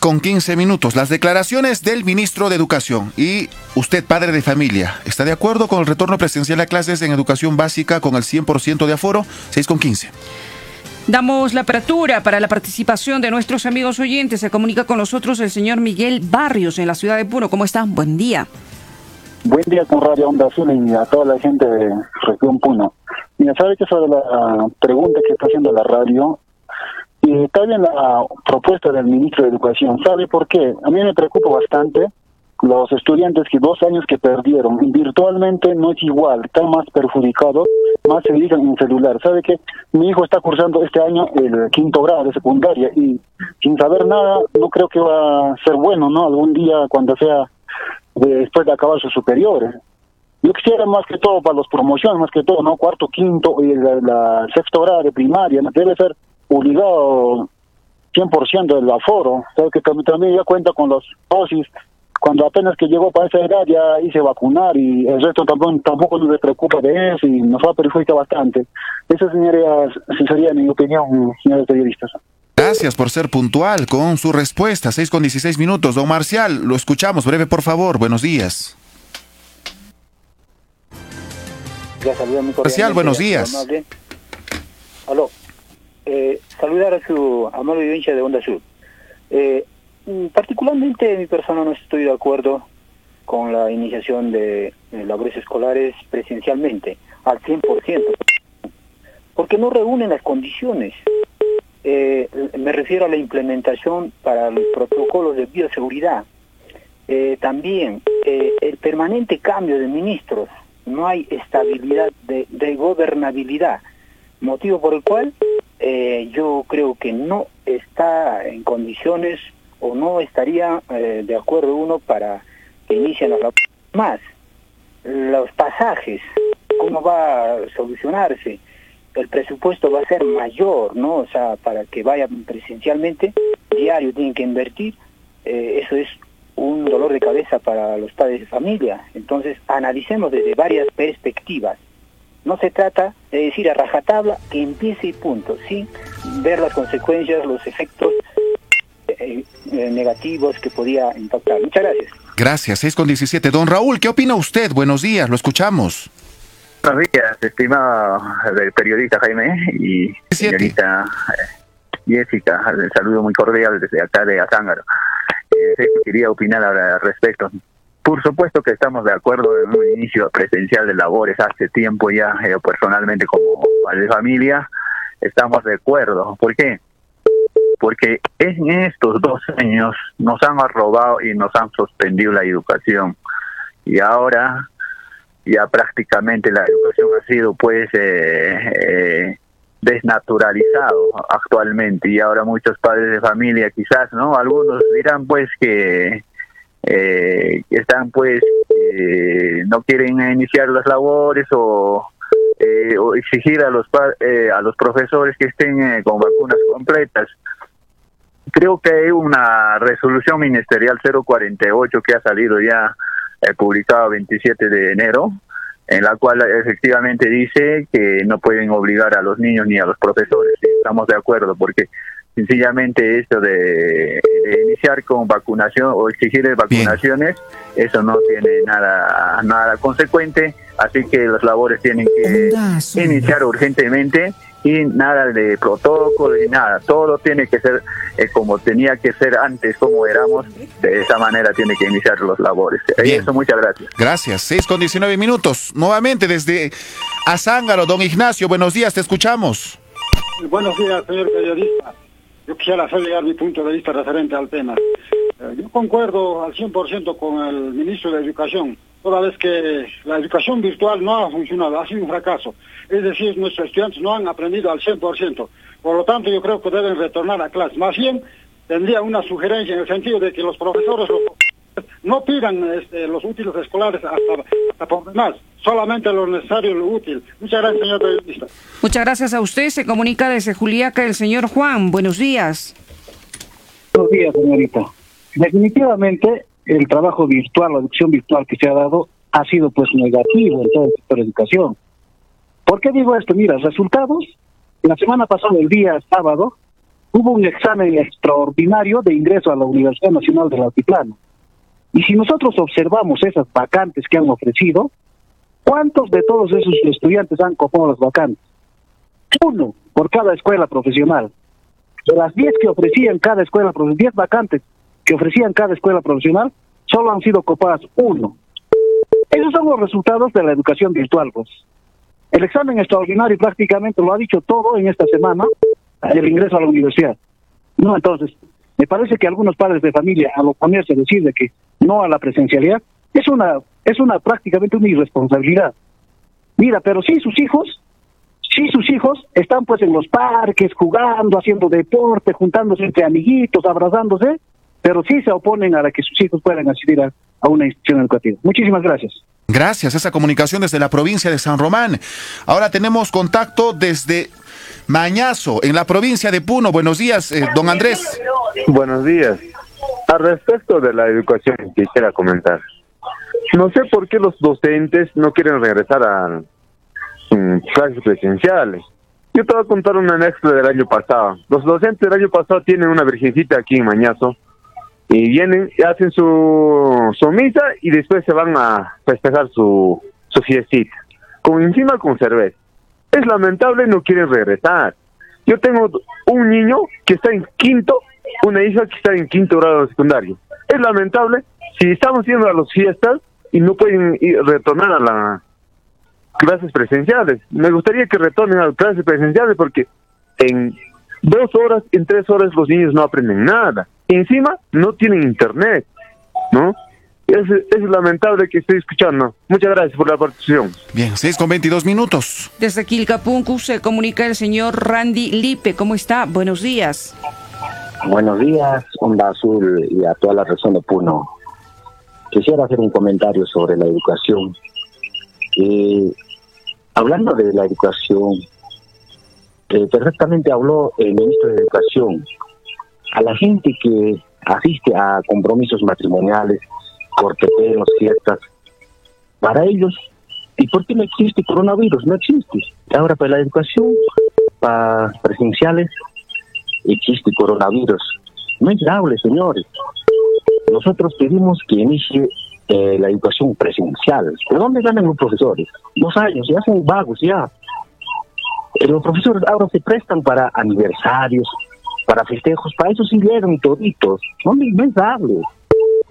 con 15 minutos. Las declaraciones del ministro de Educación y usted, padre de familia, ¿está de acuerdo con el retorno presencial a clases en educación básica con el 100% de aforo? 6 con 15. Damos la apertura para la participación de nuestros amigos oyentes. Se comunica con nosotros el señor Miguel Barrios en la ciudad de Puno. ¿Cómo está? Buen día. Buen día con Radio Onda Azul y a toda la gente de región Puno. Mira, sabe que sobre la pregunta que está haciendo la radio, y está bien la propuesta del ministro de Educación. ¿Sabe por qué? A mí me preocupa bastante los estudiantes que dos años que perdieron virtualmente no es igual, están más perjudicados, más se dedican en celular. ¿Sabe que Mi hijo está cursando este año el quinto grado de secundaria y sin saber nada no creo que va a ser bueno, ¿no? Algún día cuando sea después de acabar sus superiores. Yo quisiera más que todo para las promociones, más que todo, ¿no? Cuarto, quinto y la, sexto grado de primaria, debe ser obligado 100% del aforo. ¿Sabe que también ya cuenta con los dosis cuando apenas que llegó para esa edad ya hice vacunar y el resto tampoco, tampoco nos preocupa de eso y nos va a perjudicar bastante. Esa señoría, sería mi opinión, señores periodistas. Gracias por ser puntual con su respuesta. 6 con 16 minutos. Don Marcial, lo escuchamos. Breve, por favor. Buenos días. Marcial, buenos días. Aló. Eh, saludar a su amable audiencia de Onda Sur. Eh, particularmente en mi persona no estoy de acuerdo con la iniciación de, labores escolares presencialmente al 100%, porque no reúnen las condiciones. Eh, me refiero a la implementación para los protocolos de bioseguridad. También el permanente cambio de ministros, no hay estabilidad de gobernabilidad, motivo por el cual yo creo que no está en condiciones o no estaría eh, de acuerdo uno para que inicien los más. Los pasajes cómo va a solucionarse el presupuesto va a ser mayor no o sea para que vayan presencialmente diario tienen que invertir eh, eso es un dolor de cabeza para los padres de familia. Entonces analicemos desde varias perspectivas no se trata de decir a rajatabla que empiece y punto, sin ver las consecuencias, los efectos eh, eh, negativos que podía impactar. Muchas gracias. Gracias, 6 con 17. Don Raúl, ¿qué opina usted? Buenos días, lo escuchamos. Buenos días, estimado periodista Jaime y señorita eh, Jessica. El saludo muy cordial desde acá de Azángaro. quería opinar al respecto. Por supuesto que estamos de acuerdo en un inicio presencial de labores hace tiempo ya, personalmente como padre de familia, estamos de acuerdo. ¿Por qué? porque en estos dos años nos han robado y nos han suspendido la educación. Y ahora ya prácticamente la educación ha sido pues eh, eh, desnaturalizado actualmente y ahora muchos padres de familia quizás no algunos dirán pues que eh, están pues no quieren iniciar las labores o, o exigir a los a los profesores que estén con vacunas completas creo que hay una resolución ministerial 048 que ha salido ya eh, publicada 27 de enero, en la cual efectivamente dice que no pueden obligar a los niños ni a los profesores. estamos de acuerdo, porque sencillamente esto de, iniciar con vacunación o exigir vacunaciones, eso no tiene nada, nada consecuente, así que las labores tienen que iniciar urgentemente y nada de protocolo y nada, todo tiene que ser eh, como tenía que ser antes, como éramos, de esa manera tiene que iniciar los labores. Eso, muchas gracias. Gracias, 6 con 19 minutos, nuevamente desde Azángaro, don Ignacio, buenos días, te escuchamos. Buenos días, señor periodista. Yo quisiera hacer llegar mi punto de vista referente al tema. Eh, yo concuerdo al 100% con el ministro de Educación toda vez que la educación virtual no ha funcionado, ha sido un fracaso. Es decir, nuestros estudiantes no han aprendido al 100%. Por lo tanto, yo creo que deben retornar a clase. Más bien, tendría una sugerencia en el sentido de que los profesores no pidan este, los útiles escolares hasta, por demás, solamente lo necesario y lo útil. Muchas gracias, señor periodista. Muchas gracias a usted. Se comunica desde Juliaca el señor Juan. Buenos días. Buenos días, señorita. Definitivamente, el trabajo virtual, la educación virtual que se ha dado ha sido pues negativo en todo el sector de educación. ¿Por qué digo esto? Mira, resultados, la semana pasada, el día sábado, hubo un examen extraordinario de ingreso a la Universidad Nacional del Altiplano. Y si nosotros observamos esas vacantes que han ofrecido, ¿cuántos de todos esos estudiantes han copado las vacantes? Uno por cada escuela profesional. De las 10 que ofrecían cada escuela profesional, 10 vacantes que ofrecían cada escuela profesional, solo han sido copadas uno. Esos son los resultados de la educación virtual, pues. El examen extraordinario prácticamente lo ha dicho todo en esta semana, el ingreso a la universidad. No, entonces, me parece que algunos padres de familia, al oponerse a decir de que no a la presencialidad, es una, es una prácticamente una irresponsabilidad. Mira, pero sí sus hijos, sí sus hijos están pues en los parques, jugando, haciendo deporte, juntándose entre amiguitos, abrazándose, pero sí se oponen a la que sus hijos puedan asistir a, a una institución educativa. Muchísimas gracias. Gracias, esa comunicación desde la provincia de San Román. Ahora tenemos contacto desde Mañazo, en la provincia de Puno. Buenos días, eh, don Andrés. Buenos días. Al respecto de la educación, quisiera comentar. No sé por qué los docentes no quieren regresar a mm, clases presenciales. Yo te voy a contar una anécdota del año pasado. Los docentes del año pasado tienen una virgencita aquí en Mañazo y vienen y hacen su, su misa y después se van a festejar su, su fiestita. Con encima con cerveza. Es lamentable, no quieren regresar. Yo tengo un niño que está en quinto, una hija que está en quinto grado de secundario. Es lamentable si estamos yendo a las fiestas y no pueden ir, retornar a las clases presenciales. Me gustaría que retornen a las clases presenciales porque en dos horas, en tres horas los niños no aprenden nada. Encima no tienen internet, ¿no? Es, es, lamentable que esté escuchando. Muchas gracias por la participación. Bien, 6 con 22 minutos. Desde Quilcapuncu se comunica el señor Randy Lipe. ¿Cómo está? Buenos días. Buenos días, Onda Azul y a toda la región de Puno. Quisiera hacer un comentario sobre la educación. Eh, hablando de la educación, eh, perfectamente habló el ministro de Educación. A la gente que asiste a compromisos matrimoniales, cortepeos, fiestas, para ellos, ¿y por qué no existe coronavirus? No existe. Ahora para la educación, para presenciales, existe coronavirus. No es grave, señores. Nosotros pedimos que inicie eh, la educación presencial. ¿De dónde ganan los profesores? Dos años, ya son vagos ya. Eh, los profesores ahora se prestan para aniversarios, para festejos, para eso sí dieron toditos.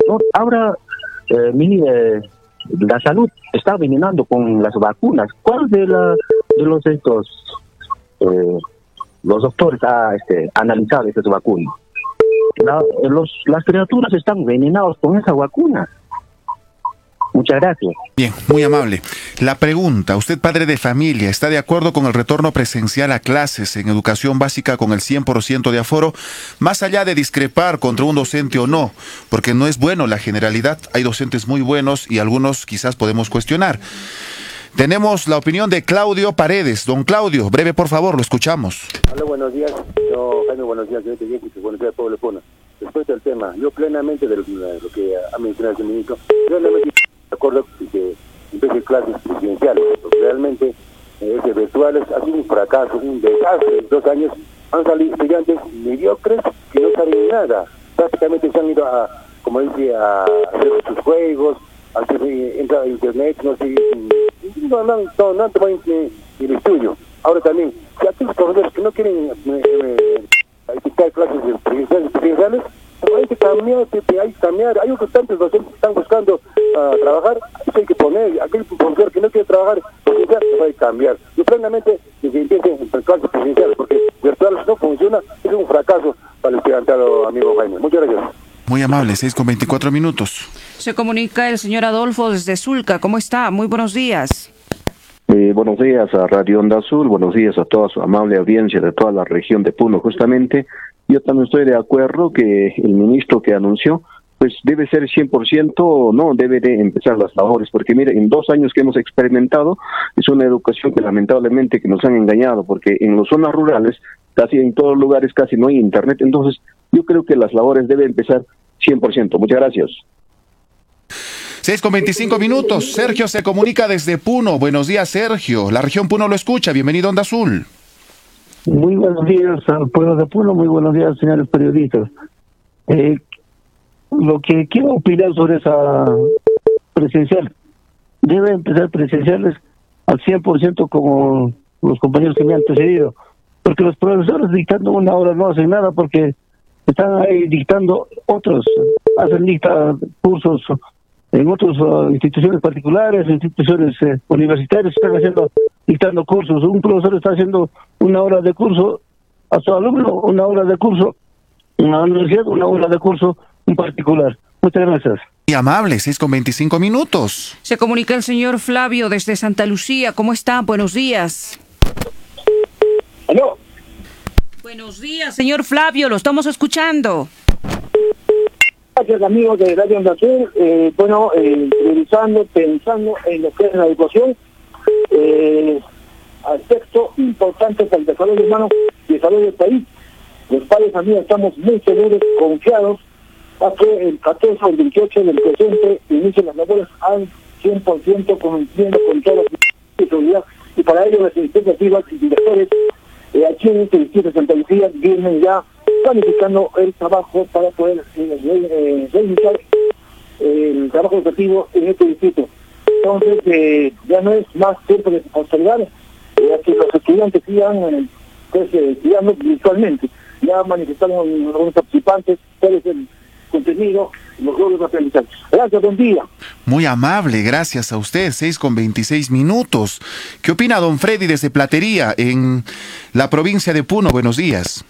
No, ahora eh, la salud está venenando con las vacunas. ¿Cuál de, la, de los estos eh, los doctores ha este, analizado esas vacunas? Los, las criaturas están venenadas con esa vacuna. Muchas gracias. Bien, muy amable. La pregunta, usted padre de familia, ¿está de acuerdo con el retorno presencial a clases en educación básica con el 100% de aforo? Más allá de discrepar contra un docente o no, porque no es bueno la generalidad, hay docentes muy buenos y algunos quizás podemos cuestionar. Tenemos la opinión de Claudio Paredes. Don Claudio, breve por favor, lo escuchamos. Hola, buenos días. Yo, Jaime, buenos días, señor buenos días, pueblo Después del tema, yo plenamente de lo, que ha mencionado el ministro, plenamente de acuerdo que empiece clases presidenciales. Realmente, eh, ese virtuales ha sido un fracaso, un desastre. Dos años han salido estudiantes mediocres que no saben nada. Prácticamente se han ido a, como dice, a hacer sus juegos, a hacer, eh, entrar a internet, no sé, no, no, no, han el estudio. Ahora también, si aquellos profesores que no quieren eh, eh, clases presidenciales, hay que cambiar, hay que cambiar. Hay otros tantos que están buscando uh, trabajar, eso hay que poner. Aquel profesor que no quiere trabajar, eso hay que cambiar. Y plenamente que se empiece en clases presenciales, porque virtual no funciona, es un fracaso para el estudiantado, amigo Jaime. Muchas gracias. Muy amable, 6 con 24 minutos. Se comunica el señor Adolfo desde Zulca. ¿Cómo está? Muy buenos días. Eh, buenos días a Radio Onda Azul, buenos días a toda su amable audiencia de toda la región de Puno. Justamente, yo también estoy de acuerdo que el ministro que anunció, pues debe ser 100%, no debe de empezar las labores, porque mire, en dos años que hemos experimentado, es una educación que lamentablemente que nos han engañado, porque en las zonas rurales, casi en todos los lugares, casi no hay internet, entonces yo creo que las labores deben empezar 100%. Muchas gracias. 6 con 25 minutos. Sergio se comunica desde Puno. Buenos días, Sergio. La región Puno lo escucha. Bienvenido, Onda Azul. Muy buenos días al pueblo de Puno, muy buenos días, señores periodistas. Eh, lo que quiero opinar sobre esa presencial, debe empezar presenciales al 100% como los compañeros que me han antecedido, porque los profesores dictando una hora no hacen nada porque están ahí dictando otros, hacen dicta cursos en otras uh, instituciones particulares, instituciones eh, universitarias, están haciendo, dictando cursos. Un profesor está haciendo una hora de curso a su alumno, una hora de curso en la universidad, una hora de curso en particular. Muchas gracias. Y amable, 6 con 25 minutos. Se comunica el señor Flavio desde Santa Lucía. ¿Cómo está? Buenos días. ¿Aló? Buenos días, señor Flavio, lo estamos escuchando. Gracias, amigos de Radio Onda Eh, bueno, eh, revisando, pensando en lo que es la educación, eh, aspecto importante para el desarrollo humano y el desarrollo del país. Los padres amigos estamos muy seguros, confiados, a que el 14 o el 28 del presente inicien las labores al 100% cumpliendo con todas las seguridad y para ello las iniciativas y directores eh, aquí en este distrito de Santa Lucía vienen ya planificando el trabajo para poder eh, eh, realizar el trabajo educativo en este distrito. Entonces, eh, ya no es más tiempo de observar ya que los estudiantes sigan pues, estudiando virtualmente. Ya manifestaron algunos participantes cuál es el contenido, los logros aprendizaje. Gracias, buen día. Muy amable, gracias a usted, 6 con 26 minutos. ¿Qué opina don Freddy desde Platería, en la provincia de Puno? Buenos días.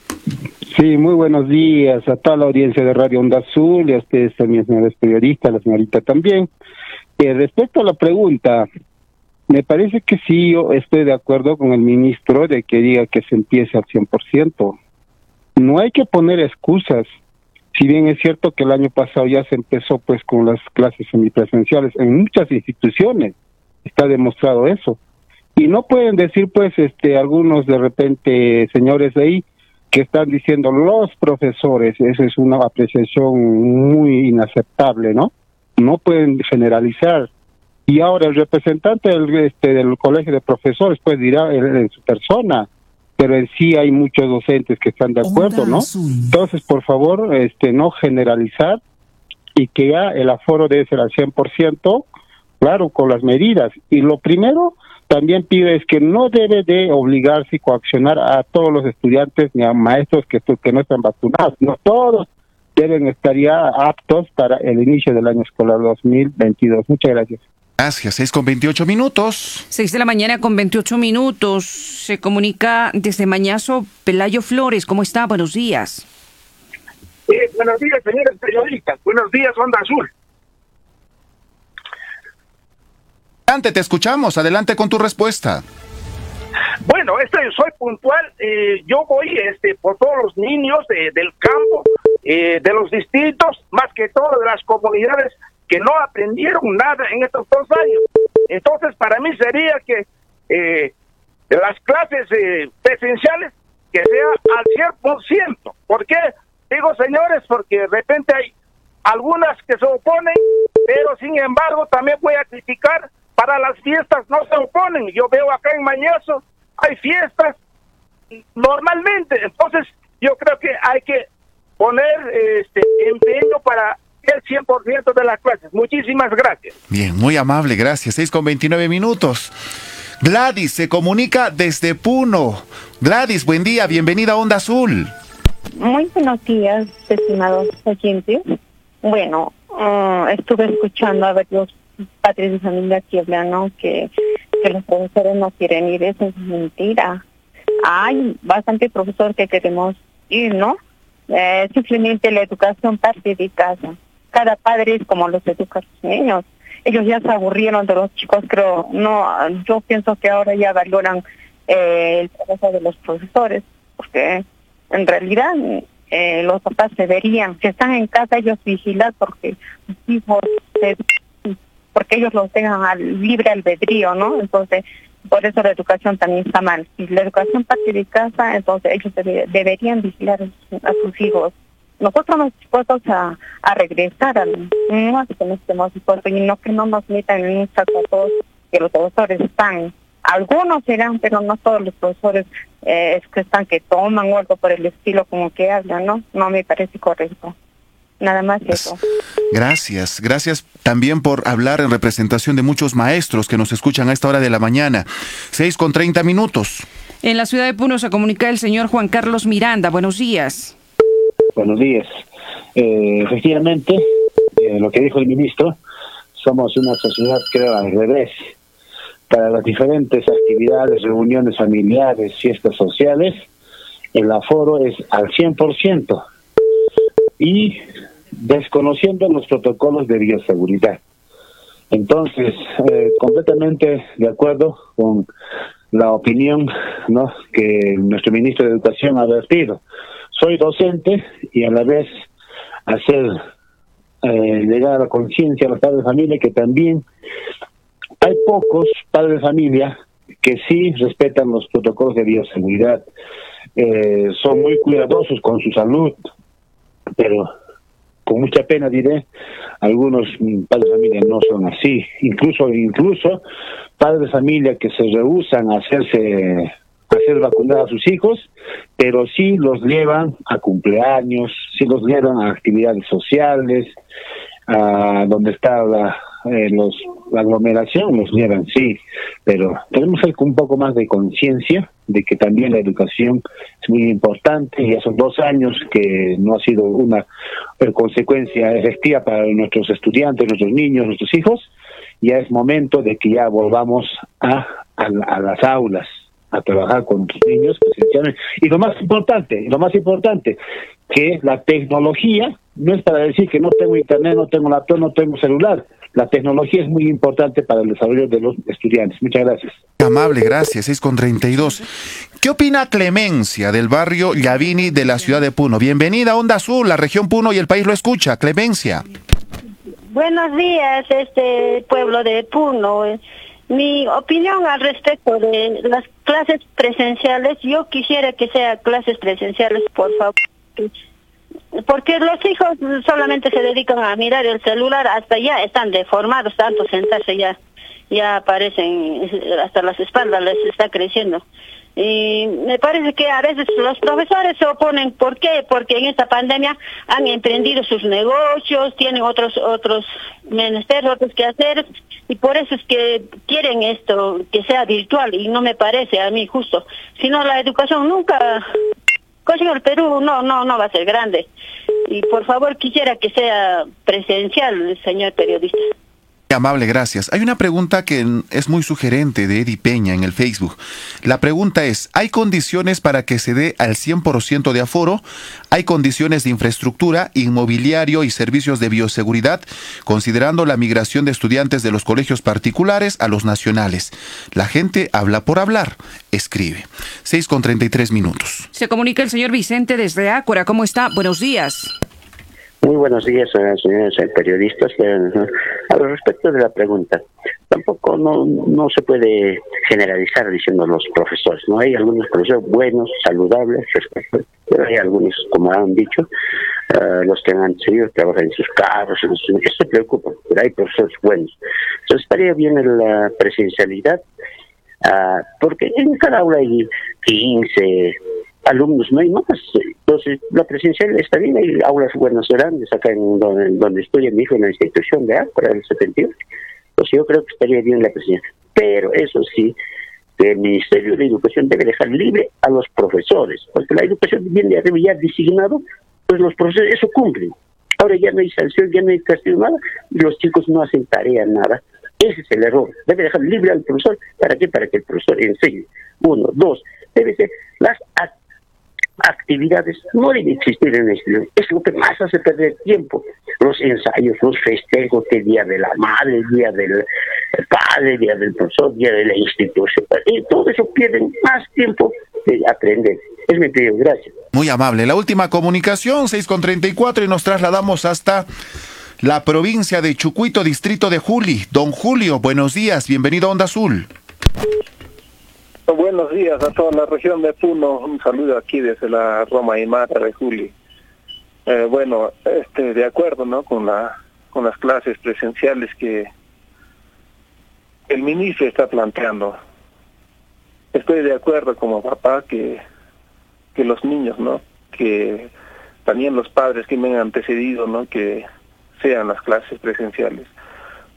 Sí, muy buenos días a toda la audiencia de Radio Onda Azul y a ustedes también, señores periodistas, la señorita también. Eh, respecto a la pregunta, me parece que sí, yo estoy de acuerdo con el ministro de que diga que se empiece al 100%. No hay que poner excusas. Si bien es cierto que el año pasado ya se empezó pues con las clases semipresenciales en muchas instituciones, está demostrado eso. Y no pueden decir pues este algunos de repente señores de ahí que están diciendo los profesores, esa es una apreciación muy inaceptable, ¿no? No pueden generalizar. Y ahora el representante del, este, del colegio de profesores pues dirá en, su persona, pero en sí hay muchos docentes que están de acuerdo, ¿no? Entonces, por favor, este no generalizar y que ya el aforo debe ser al 100%, claro, con las medidas. Y lo primero, también pide es que no debe de obligarse y coaccionar a todos los estudiantes ni a maestros que, que no están vacunados, no todos deben estar ya aptos para el inicio del año escolar 2022. Muchas gracias. Gracias, 6 con 28 minutos. 6 de la mañana con 28 minutos. Se comunica desde Mañazo Pelayo Flores. ¿Cómo está? Buenos días. Eh, buenos días, señores periodistas. Buenos días, Onda Azul. Adelante, te escuchamos. Adelante con tu respuesta. Bueno, este, soy puntual. Eh, yo voy este, por todos los niños del campo, eh, de los distritos, más que todo de las comunidades que no aprendieron nada en estos dos años. Entonces, para mí sería que eh, las clases presenciales que sea al 100%. ¿Por qué? Digo, señores, porque de repente hay algunas que se oponen, pero sin embargo también voy a criticar para las fiestas no se oponen. Yo veo acá en Mañazo, hay fiestas normalmente. Entonces, yo creo que hay que poner este empeño para el 100% de las clases. Muchísimas gracias. Bien, muy amable, gracias. 6 con 29 minutos. Gladys se comunica desde Puno. Gladys, buen día, bienvenida a Onda Azul. Muy buenos días, estimados oyentes. Bueno, uh, estuve escuchando a ver los padres de familia que hablan, ¿no? Que, que los profesores no quieren ir, eso es mentira. Hay bastante profesor que queremos ir, ¿no? Eh, simplemente la educación parte de casa. Cada padre es como los educa sus niños. Ellos ya se aburrieron de los chicos, creo. No, yo pienso que ahora ya valoran eh, el trabajo de los profesores, porque en realidad eh, los papás deberían, si están en casa, ellos vigilar porque sus hijos se porque ellos los dejan al libre albedrío, ¿no? Entonces, por eso la educación también está mal. Si la educación parte de casa, entonces ellos deberían vigilar a sus hijos. Nosotros nos dispuestos a, a regresar al no que no estemos dispuestos y no que no nos metan en un saco a todos que los profesores están. Algunos serán, pero no todos los profesores eh, es que están que toman o algo por el estilo como que hablan, ¿no? No me parece correcto. Nada más eso. Gracias, gracias también por hablar en representación de muchos maestros que nos escuchan a esta hora de la mañana. Seis con treinta minutos. En la ciudad de Puno se comunica el señor Juan Carlos Miranda. Buenos días. Buenos días. Eh, efectivamente, eh, lo que dijo el ministro, somos una sociedad, creo, al revés. Para las diferentes actividades, reuniones familiares, fiestas sociales, el aforo es al 100% y desconociendo los protocolos de bioseguridad. Entonces, eh, completamente de acuerdo con la opinión que nuestro ministro de Educación ha vertido. Soy docente y a la vez hacer eh, llegar a la conciencia a los padres de familia que también hay pocos padres de familia que sí respetan los protocolos de bioseguridad, eh, son muy cuidadosos con su salud, pero con mucha pena diré, algunos padres de familia no son así, incluso incluso padres de familia que se rehusan a hacerse hacer vacunar a sus hijos, pero sí los llevan a cumpleaños, sí los llevan a actividades sociales, a donde está la, eh, los, la aglomeración, los llevan, sí, pero tenemos un poco más de conciencia de que también la educación es muy importante y esos dos años que no ha sido una consecuencia efectiva para nuestros estudiantes, nuestros niños, nuestros hijos, ya es momento de que ya volvamos a, a las aulas a trabajar con los niños presencialmente. Y lo más importante, lo más importante, que la tecnología no es para decir que no tengo internet, no tengo laptop, no tengo celular. La tecnología es muy importante para el desarrollo de los estudiantes. Muchas gracias. Amable, gracias. 6 con 32. ¿Qué opina Clemencia del barrio Yavini de la ciudad de Puno? Bienvenida a Onda Azul, la región Puno y el país lo escucha. Clemencia. Buenos días, este pueblo de Puno. Mi opinión al respecto de las clases presenciales, yo quisiera que sea clases presenciales, por favor. Porque los hijos solamente se dedican a mirar el celular, hasta ya están deformados, tanto sentarse ya, ya aparecen, hasta las espaldas les está creciendo. Y me parece que a veces los profesores se oponen. ¿Por qué? Porque en esta pandemia han emprendido sus negocios, tienen otros otros menesteres, otros que hacer, y por eso es que quieren esto, que sea virtual, y no me parece a mí justo. Si no, la educación nunca, coño, el Perú no, no, no va a ser grande. Y por favor quisiera que sea presencial, señor periodista. Amable, gracias. Hay una pregunta que es muy sugerente de Eddie Peña en el Facebook. La pregunta es, ¿hay condiciones para que se dé al 100% de aforo? ¿Hay condiciones de infraestructura, inmobiliario y servicios de bioseguridad, considerando la migración de estudiantes de los colegios particulares a los nacionales? La gente habla por hablar, escribe. 6 con 33 minutos. Se comunica el señor Vicente desde Ácora. ¿Cómo está? Buenos días. Muy buenos días, eh, señores eh, periodistas. Eh, al respecto de la pregunta, tampoco no, no se puede generalizar diciendo los profesores. No hay algunos profesores buenos, saludables, pero hay algunos, como han dicho, los que han seguido trabajan en sus carros, en esto se preocupa, pero hay profesores buenos. Entonces estaría bien la presencialidad, ah, porque en cada aula hay 15, alumnos, no hay más. Entonces, la presencial está bien, hay aulas buenas grandes acá en donde, donde estudia mi hijo en la institución de para el 78. Entonces, yo creo que estaría bien la presencial. Pero eso sí, el Ministerio de Educación debe dejar libre a los profesores, porque la educación viene arriba ya designado, pues los profesores eso cumplen. Ahora ya no hay sanción, ya no hay castigo, nada, los chicos no hacen tarea, nada. Ese es el error. Debe dejar libre al profesor. ¿Para qué? Para que el profesor enseñe. Uno. Dos. Debe ser las actividades no deben existir en este Es lo que más hace perder tiempo. Los ensayos, los festejos, el día de la madre, el día del padre, el día del profesor, día de la institución. Y todo eso pierde más tiempo de aprender. Es mi pedido, gracias. Muy amable. La última comunicación, 6 con 34, y nos trasladamos hasta la provincia de Chucuito, distrito de Juli. Don Julio, buenos días, bienvenido a Onda Azul. Buenos días a toda la región de Puno. Un saludo aquí desde la Roma y Mata de Juli. Eh, bueno, este, de acuerdo, ¿no? Con la, con las clases presenciales que el ministro está planteando. estoy de acuerdo como papá que, que los niños, ¿no? Que también los padres que me han antecedido, ¿no? Que sean las clases presenciales.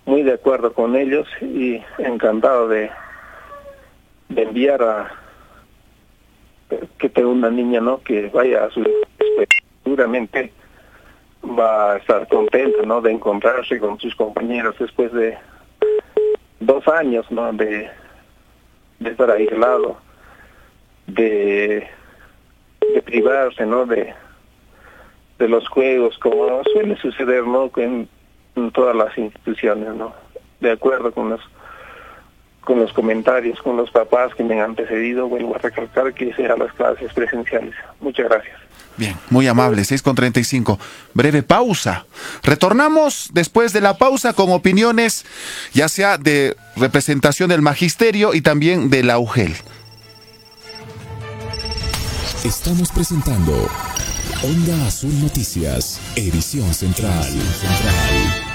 Muy de acuerdo con ellos y encantado de, de enviar a que tenga una niña, ¿no? Que vaya a su seguramente va a estar contenta, ¿no? De encontrarse con sus compañeros después de dos años, ¿no? De, de estar aislado, de, privarse, ¿no? De, de los juegos, como suele suceder, ¿no? En, en todas las instituciones, ¿no? De acuerdo con los con los comentarios, con los papás que me han antecedido, vuelvo a recalcar que sean las clases presenciales. Muchas gracias. Bien, muy amable, 6 con 35. Breve pausa. Retornamos después de la pausa con opiniones, ya sea de representación del magisterio y también de la UGEL. Estamos presentando Onda Azul Noticias, edición central. central.